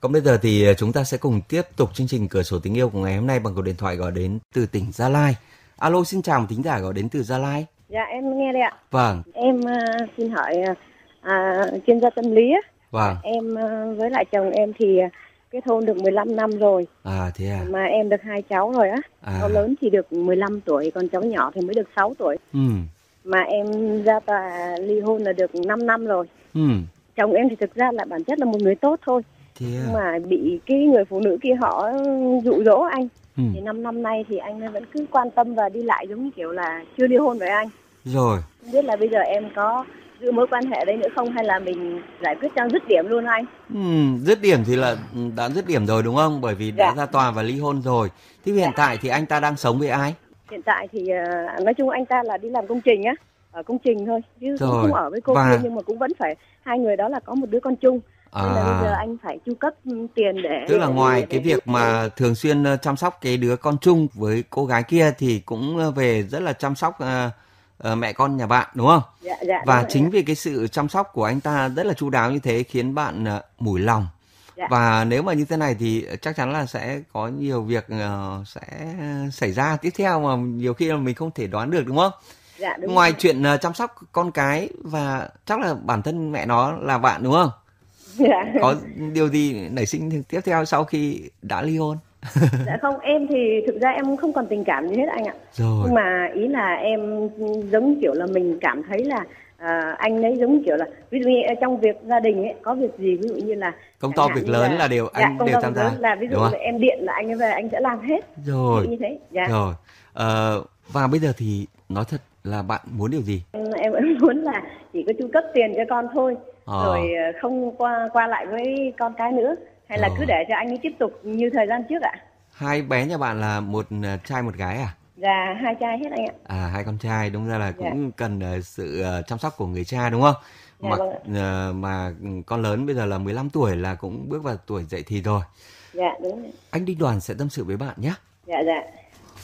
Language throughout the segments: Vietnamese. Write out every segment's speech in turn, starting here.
Còn bây giờ thì ờ, chúng ta sẽ cùng tiếp tục chương trình cửa sổ tình yêu của ngày hôm nay bằng cuộc điện thoại gọi đến từ tỉnh Gia Lai. Alo, xin chào một thính giả gọi đến từ Gia Lai. Dạ em nghe đây ạ. Vâng, Em uh, xin hỏi uh, à, chuyên gia tâm lý á. vâng. Em uh, với lại chồng em thì kết hôn được 15 năm rồi À thế à. mà em được hai cháu rồi á. À. Cháu lớn thì được 15 tuổi còn cháu nhỏ thì mới được 6 tuổi. Ừ. Mà em ra tòa ly hôn là được 5 năm rồi. Ừ. Chồng em thì thực ra là bản chất là một người tốt thôi. À. mà bị cái người phụ nữ kia họ dụ dỗ anh. Ừ. Thì 5 năm nay thì anh vẫn cứ quan tâm và đi lại giống như kiểu là chưa ly hôn với anh. Rồi. Không biết là bây giờ em có giữ mối quan hệ đấy nữa không hay là mình giải quyết cho dứt điểm luôn anh? Ừ, dứt điểm thì là đã dứt điểm rồi đúng không? Bởi vì đã Dạ. ra tòa và ly hôn rồi. Thế hiện tại thì anh ta đang sống với ai? Hiện tại thì ờ, nói chung anh ta là đi làm công trình á, ở công trình thôi, chứ cũng Rồi, không ở với cô và- kia nhưng mà cũng vẫn phải hai người đó là có một đứa con chung. Nên là bây giờ À, anh phải chu cấp tiền để tức là ngoài để- cái để- việc mà thường xuyên ờ, chăm sóc cái đứa con chung với cô gái kia thì cũng ờ, về rất là chăm sóc ờ, ờ, mẹ con nhà bạn đúng không? dạ, dạ, Và chính ạ. vì cái sự chăm sóc của anh ta rất là chu đáo như thế khiến bạn ờ, mủi lòng. Dạ. Và nếu mà như thế này thì chắc chắn là sẽ có nhiều việc ờ, sẽ xảy ra tiếp theo mà nhiều khi là mình không thể đoán được đúng không? dạ, đúng Ngoài rồi. chuyện ờ, chăm sóc con cái và chắc là bản thân mẹ nó là bạn đúng không? Dạ. Có điều gì nảy sinh tiếp theo sau khi đã ly hôn? dạ không em thì thực ra em không còn tình cảm gì hết anh ạ. Rồi. Nhưng mà ý là em giống kiểu là mình cảm thấy là à, anh ấy giống kiểu là ví dụ như trong việc gia đình ấy có việc gì ví dụ như là Công to việc lớn là đều anh dạ, đều tham gia, là ví dụ đúng là em điện là anh ấy về anh sẽ làm hết Rồi. như thế dạ Rồi. Ờ, và bây giờ thì nói thật là bạn muốn điều gì? em, em vẫn muốn là chỉ có chu cấp tiền cho con thôi Ờ. rồi ờ, không qua qua lại với con cái nữa hay là Ờ. cứ để cho anh ấy tiếp tục như thời gian trước ạ Hai bé nhà bạn là một trai một gái à? dạ hai trai hết anh ạ À hai con trai đúng ra là Dạ. cũng cần ờ, sự chăm sóc của người cha đúng không? Dạ, mà vâng ạ. mà con lớn bây giờ là 15 tuổi là cũng bước vào tuổi dậy thì rồi. dạ đúng rồi. Anh Đinh Đoàn sẽ tâm sự với bạn nhé. dạ dạ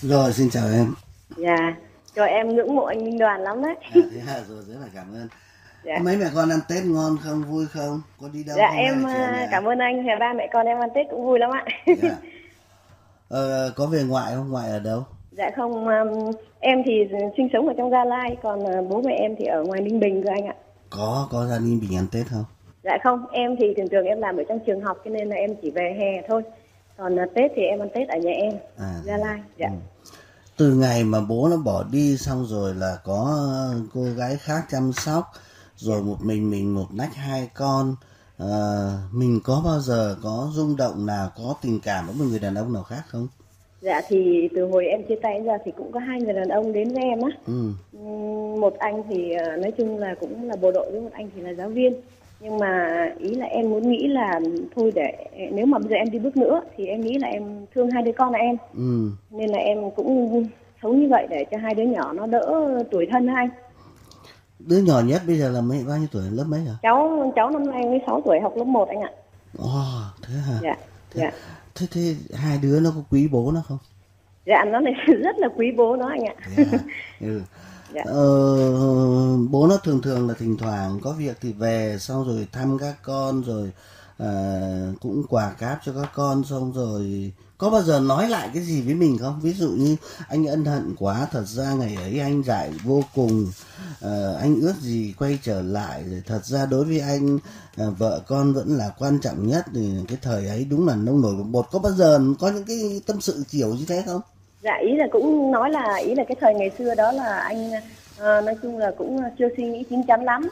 Rồi xin chào em. dạ rồi em ngưỡng mộ anh Minh Đoàn lắm đấy À, thế à, rồi rất là cảm ơn. Dạ Mấy mẹ con ăn Tết ngon không? Vui không? Có đi đâu dạ không? em à, cảm ơn anh ba mẹ con em ăn tết cũng vui lắm ạ Dạ. Ờ, có về ngoại không? Ngoại ở đâu? dạ không um, em thì sinh sống ở trong gia lai còn à, bố mẹ em thì ở ngoài ninh bình cơ anh ạ Có, có gia đình bình ăn Tết không? dạ không em thì thường thường em làm ở trong trường học cho nên là em chỉ về hè thôi còn à, tết thì em ăn tết ở nhà em À. gia lai dạ Từ ngày mà bố nó bỏ đi xong rồi là có cô gái khác chăm sóc, rồi một mình mình một nách hai con. Ờ, mình có bao giờ có rung động nào, có tình cảm với một người đàn ông nào khác không? dạ thì từ hồi em chia tay đến giờ thì cũng có hai người đàn ông đến với em á Ừ. Một anh thì à, nói chung là cũng là bộ đội với một anh thì là giáo viên nhưng mà ý là em muốn nghĩ là thôi để nếu mà bây giờ em đi bước nữa thì em nghĩ là em thương hai đứa con là em Ừ. nên là em cũng sống như vậy để cho hai đứa nhỏ nó đỡ tuổi thân anh Đứa nhỏ nhất bây giờ là mấy bao nhiêu tuổi? Lớp mấy hả? cháu cháu năm nay mới 6 tuổi học lớp 1 anh ạ Ồ, thế hả? dạ dạ Thế thế hai đứa nó có quý bố nó không? dạ nó này rất là quý bố nó anh ạ Thế hả? ừ. Dạ. Ờ, bố nó thường thường là thỉnh thoảng có việc thì về xong rồi thăm các con rồi à, cũng quà cáp cho các con xong rồi có bao giờ nói lại cái gì với mình không? Ví dụ như anh ân hận quá thật ra ngày ấy anh dại vô cùng. À, anh ước gì quay trở lại rồi thật ra đối với anh à, vợ con vẫn là quan trọng nhất. Thì cái thời ấy đúng là nông nổi bột. Có bao giờ có những cái tâm sự kiểu như thế không? Dạ ý là cũng nói là ý là cái thời ngày xưa đó là anh à, nói chung là cũng chưa suy nghĩ chín chắn lắm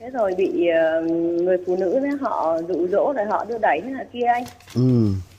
thế rồi bị ờ, người phụ nữ đấy họ dụ dỗ rồi họ đưa đẩy thế là kia anh. Ừ.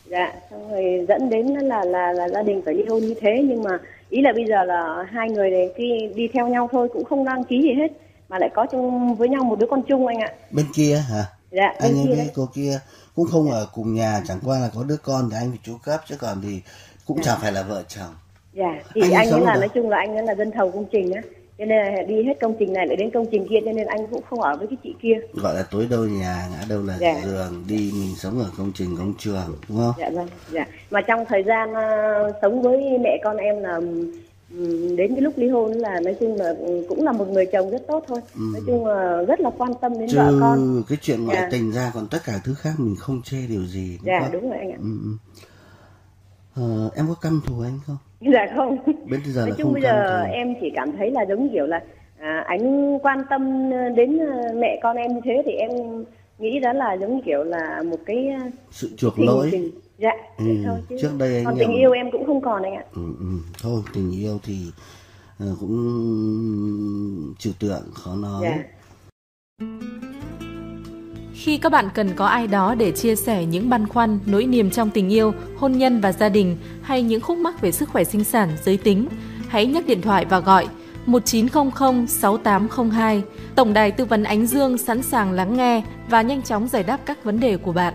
Dạ xong rồi dẫn đến là là là gia đình phải ly hôn như thế. Nhưng mà ý là bây giờ là hai người này khi đi theo nhau thôi cũng không đăng ký gì hết. Mà lại có chung với nhau một đứa con chung anh ạ. Bên kia hả? Dạ bên anh kia với cô kia cũng không ở cùng nhà chẳng qua là có đứa con thì anh phải chu cấp chứ còn thì cũng chẳng phải là vợ chồng. Dạ thì Anh anh ấy là đâu? nói chung là anh ấy là dân thầu công trình á cho nên là đi hết công trình này lại đến công trình kia cho nên anh cũng không ở với cái chị kia gọi là tối đâu nhà ngã đâu là Dạ. giường đi mình sống ở công trình công trường đúng không dạ vâng dạ mà trong thời gian ờ, sống với mẹ con em là ừm, đến cái lúc ly hôn là nói chung là ừ, cũng là một người chồng rất tốt thôi Ừ. nói chung là rất là quan tâm đến chứ vợ con cái chuyện ngoại Dạ. tình ra còn tất cả thứ khác mình không chê điều gì đúng dạ không? đúng rồi anh ạ Ừ, ừ. Ờ, em có căm thù anh không? dạ không bây giờ nói là chung không bây giờ thù. em chỉ cảm thấy là giống kiểu là à, anh quan tâm đến ờ, mẹ con em như thế thì em nghĩ đó là giống kiểu là một cái ờ, Sự chuộc tình lỗi. tình dạ Ừ, thôi chứ trước đây anh còn em- tình yêu em cũng không còn anh ạ Ừ, ừ. Thôi tình yêu thì cũng trừu tượng khó nói. dạ khi các bạn cần có ai đó để chia sẻ những băn khoăn, nỗi niềm trong tình yêu, hôn nhân và gia đình hay những khúc mắc về sức khỏe sinh sản, giới tính, hãy nhắc điện thoại và gọi 1900 6802. Tổng đài tư vấn Ánh Dương sẵn sàng lắng nghe và nhanh chóng giải đáp các vấn đề của bạn.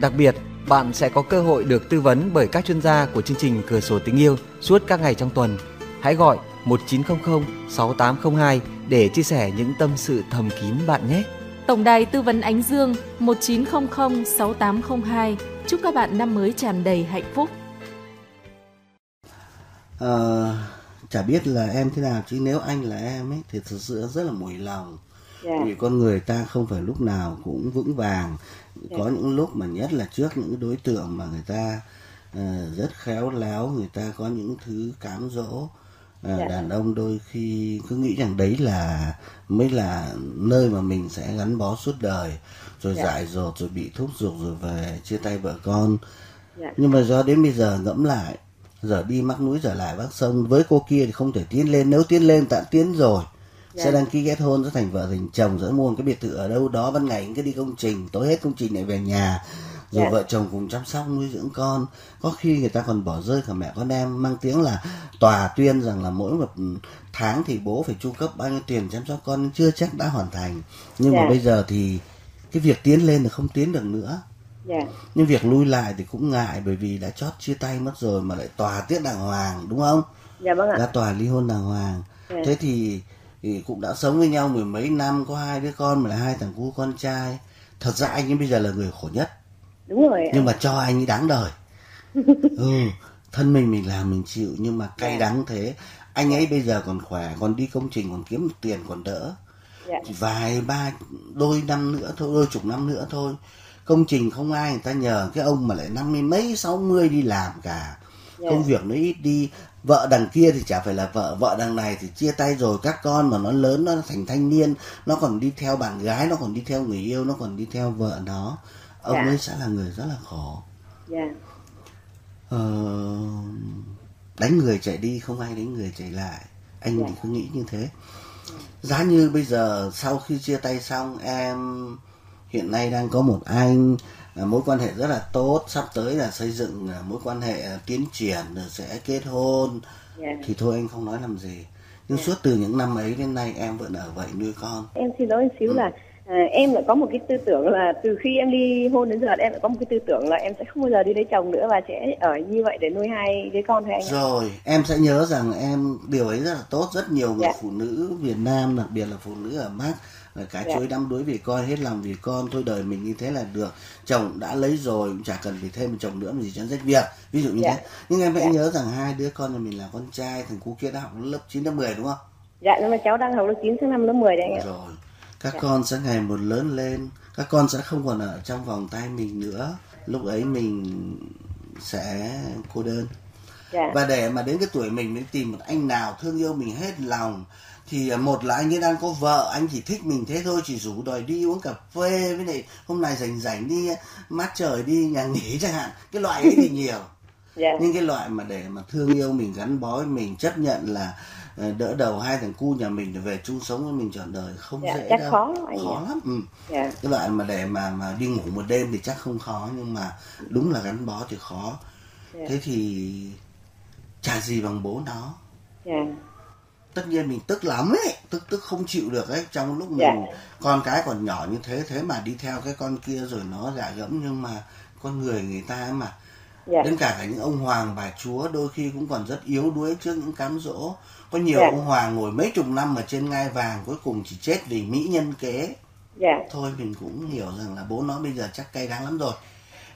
Đặc biệt, bạn sẽ có cơ hội được tư vấn bởi các chuyên gia của chương trình Cửa sổ tình yêu suốt các ngày trong tuần. Hãy gọi 1900 6802 để chia sẻ những tâm sự thầm kín bạn nhé. Tổng đài tư vấn Ánh Dương 1900 6802. Chúc các bạn năm mới tràn đầy hạnh phúc. Ờ, chả biết là em thế nào chứ nếu anh là em ấy thì thực sự rất là mùi lòng. dạ Vì con người ta không phải lúc nào cũng vững vàng. Có những lúc mà nhất là trước những đối tượng mà người ta ờ, rất khéo léo, người ta có những thứ cám dỗ. Dạ. Đàn ông đôi khi cứ nghĩ rằng đấy là mới là nơi mà mình sẽ gắn bó suốt đời. Rồi Dạ. dại dột, rồi bị thúc giục, rồi về chia tay vợ con. dạ Nhưng mà do đến bây giờ ngẫm lại, giờ đi mắc núi giờ lại bắc sông, với cô kia thì không thể tiến lên, nếu tiến lên tạm tiến rồi. Dạ. Sẽ đăng ký kết hôn, sẽ thành vợ thành chồng, sẽ mua một cái biệt thự ở đâu đó, ban ngày cứ đi công trình, tối hết công trình lại về nhà. Rồi Dạ. vợ chồng cùng chăm sóc nuôi dưỡng con. Có khi người ta còn bỏ rơi cả mẹ con em, mang tiếng là tòa tuyên rằng là mỗi một tháng thì bố phải chu cấp bao nhiêu tiền chăm sóc con, chưa chắc đã hoàn thành. Nhưng mà Dạ. bây giờ thì cái việc tiến lên là không tiến được nữa dạ nhưng việc lui lại thì cũng ngại bởi vì đã chót chia tay mất rồi mà lại tòa tiết đàng hoàng đúng không dạ vâng ạ tòa ly hôn đàng hoàng Dạ. thế thì, thì cũng đã sống với nhau mười mấy năm có hai đứa con mà là hai thằng cu con trai thật ra anh ấy bây giờ là người khổ nhất đúng rồi nhưng mà cho anh ấy đáng đời. Ừ thân mình mình làm mình chịu nhưng mà cay đắng thế. Anh ấy bây giờ còn khỏe còn đi công trình còn kiếm tiền còn đỡ. Dạ. Chỉ vài ba đôi năm nữa thôi đôi chục năm nữa thôi. Công trình không ai người ta nhờ cái ông mà lại năm mươi mấy sáu mươi đi làm cả. Dạ. công việc nó ít đi. Vợ đằng kia thì chả phải là vợ vợ đằng này thì chia tay rồi. Các con mà nó lớn nó thành thanh niên nó còn đi theo bạn gái nó còn đi theo người yêu nó còn đi theo vợ nó ông Dạ. ấy sẽ là người rất là khổ. Dạ. Ờ, đánh người chạy đi không ai đánh người chạy lại. Anh Dạ. thì cứ nghĩ như thế. Giá như bây giờ sau khi chia tay xong em hiện nay đang có một anh à, mối quan hệ rất là tốt. Sắp tới là xây dựng à, mối quan hệ à, tiến triển rồi sẽ kết hôn. Dạ. Thì thôi anh không nói làm gì. Nhưng suốt từ những năm ấy đến nay em vẫn ở vậy nuôi con. Em xin lỗi một Ừ. xíu là à, em lại có một cái tư tưởng là từ khi em ly hôn đến giờ em lại có một cái tư tưởng là em sẽ không bao giờ đi lấy chồng nữa và sẽ ở như vậy để nuôi hai đứa con thôi anh rồi em sẽ nhớ rằng em điều ấy rất là tốt rất nhiều người Dạ. phụ nữ Việt Nam đặc biệt là phụ nữ ở Mác là cái Dạ. chối đắm đuối vì con hết lòng vì con thôi đời mình như thế là được chồng đã lấy rồi cũng chả cần phải thêm một chồng nữa mà gì cho rách việc ví dụ như Dạ. thế nhưng em hãy Dạ. nhớ rằng hai đứa con nhà mình là con trai thằng cú kia đã học lớp 9 lớp 10 đúng không Dạ nhưng mà cháu đang học lớp 9 sang năm lớp 10 đấy anh ạ. rồi các Dạ. con sẽ ngày một lớn lên các con sẽ không còn ở trong vòng tay mình nữa lúc ấy mình sẽ cô đơn Dạ. và để mà đến cái tuổi mình mới tìm một anh nào thương yêu mình hết lòng thì à, một là anh ấy đang có vợ anh chỉ thích mình thế thôi chỉ rủ đòi đi uống cà phê với lại hôm nay rảnh rảnh đi mát trời đi nhà nghỉ chẳng hạn cái loại ấy thì nhiều Dạ. nhưng cái loại mà để mà thương yêu mình gắn bó với mình chấp nhận là đỡ đầu hai thằng cu nhà mình để về chung sống với mình trọn đời không Dạ, dễ chắc đâu khó khó nhỉ? lắm ừ. Dạ. cái loại mà để mà mà đi ngủ một đêm thì chắc không khó nhưng mà đúng là gắn bó thì khó Dạ. thế thì chả gì bằng bố nó Dạ. tất nhiên mình tức lắm ấy tức tức không chịu được ấy trong lúc mình Dạ. con cái còn nhỏ như thế thế mà đi theo cái con kia rồi nó dạ gẫm nhưng mà con người người ta ấy mà Dạ. đến cả cả những ông hoàng bà chúa đôi khi cũng còn rất yếu đuối trước những cám dỗ có nhiều Dạ. ông hoàng ngồi mấy chục năm ở trên ngai vàng cuối cùng chỉ chết vì mỹ nhân kế Dạ. thôi mình cũng hiểu rằng là bố nó bây giờ chắc cay đắng lắm rồi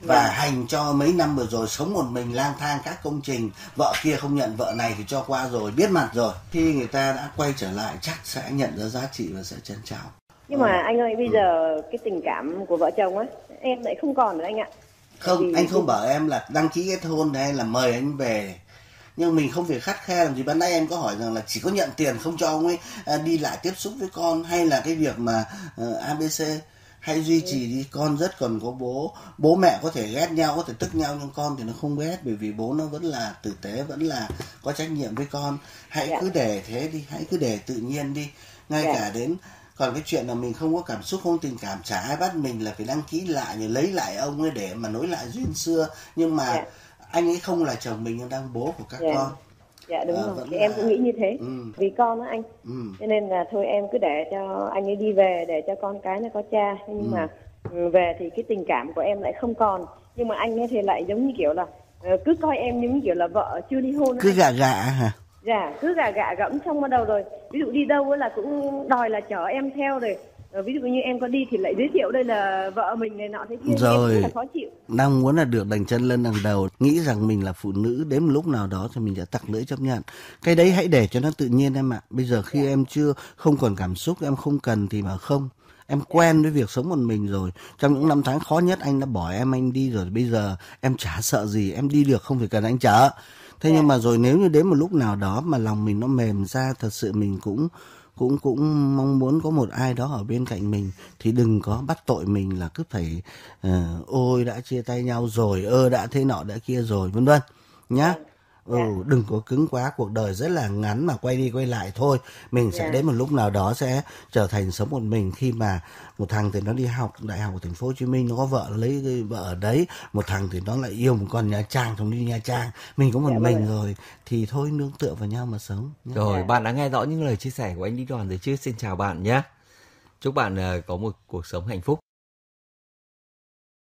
và yeah. hành cho mấy năm vừa rồi sống một mình lang thang các công trình vợ kia không nhận vợ này thì cho qua rồi biết mặt rồi khi người ta đã quay trở lại chắc sẽ nhận ra giá trị và sẽ trân trọng nhưng mà anh ơi bây ừ. giờ cái tình cảm của vợ chồng ấy em lại không còn nữa anh ạ không vì... anh không bảo em là đăng ký kết hôn hay là mời anh về. Nhưng mình không phải khắt khe làm gì. Ban nãy em có hỏi rằng là chỉ có nhận tiền không cho ông ấy à, đi lại tiếp xúc với con hay là cái việc mà uh, abc hay duy trì đi con rất còn có bố. Bố mẹ có thể ghét nhau có thể tức nhau nhưng con thì nó không ghét bởi vì bố nó vẫn là tử tế vẫn là có trách nhiệm với con. Hãy dạ. cứ để thế đi hãy cứ để tự nhiên đi. Ngay dạ. cả đến còn cái chuyện là mình không có cảm xúc không tình cảm chả ai bắt mình là phải đăng ký lại rồi lấy lại ông ấy để mà nối lại duyên xưa nhưng mà yeah. Dạ. anh ấy không là chồng mình nhưng đang bố của các yeah. Dạ. con dạ đúng à, rồi thì là... em cũng nghĩ như thế ừ. vì con á anh ừ. cho nên là thôi em cứ để cho anh ấy đi về để cho con cái nó có cha nhưng ừ. mà ừ, về thì cái tình cảm của em lại không còn nhưng mà anh ấy thì lại giống như kiểu là ờ, cứ coi em như kiểu là vợ chưa ly hôn cứ gạ gạ hả dạ cứ gà gà gẫm xong bắt đầu rồi. Ví dụ đi đâu là cũng đòi là chở em theo rồi. Ờ, ví dụ như em có đi thì lại giới thiệu đây là vợ mình này nọ thế kia. Rồi em là khó chịu. Đang muốn là được đành chân lên đằng đầu nghĩ rằng mình là phụ nữ đến một lúc nào đó thì mình sẽ tặc lưỡi chấp nhận. Cái đấy hãy để cho nó tự nhiên em ạ. Bây giờ khi yeah. em chưa không còn cảm xúc em không cần thì mà không. Em quen với việc sống một mình rồi. Trong những năm tháng khó nhất anh đã bỏ em anh đi rồi. Bây giờ em chả sợ gì em đi được không phải cần anh chở thế yeah. nhưng mà rồi nếu như đến một lúc nào đó mà lòng mình nó mềm ra thật sự mình cũng cũng cũng mong muốn có một ai đó ở bên cạnh mình thì đừng có bắt tội mình là cứ phải uh, ôi đã chia tay nhau rồi ơ đã thế nọ đã kia rồi vân vân nhá yeah. Dạ. đừng có cứng quá cuộc đời rất là ngắn mà quay đi quay lại thôi mình sẽ yeah. Dạ. đến một lúc nào đó sẽ trở thành sống một mình khi mà một thằng thì nó đi học đại học ở thành phố Hồ Chí Minh nó có vợ lấy vợ ở đấy một thằng thì nó lại yêu một con Nha Trang trong đi Nha Trang mình có một yeah, dạ mình vâng. rồi thì thôi nương tựa vào nhau mà sống rồi bạn đã nghe rõ những lời chia sẻ của anh Đi Đoàn rồi chứ xin chào bạn nhé chúc bạn uh, có một cuộc sống hạnh phúc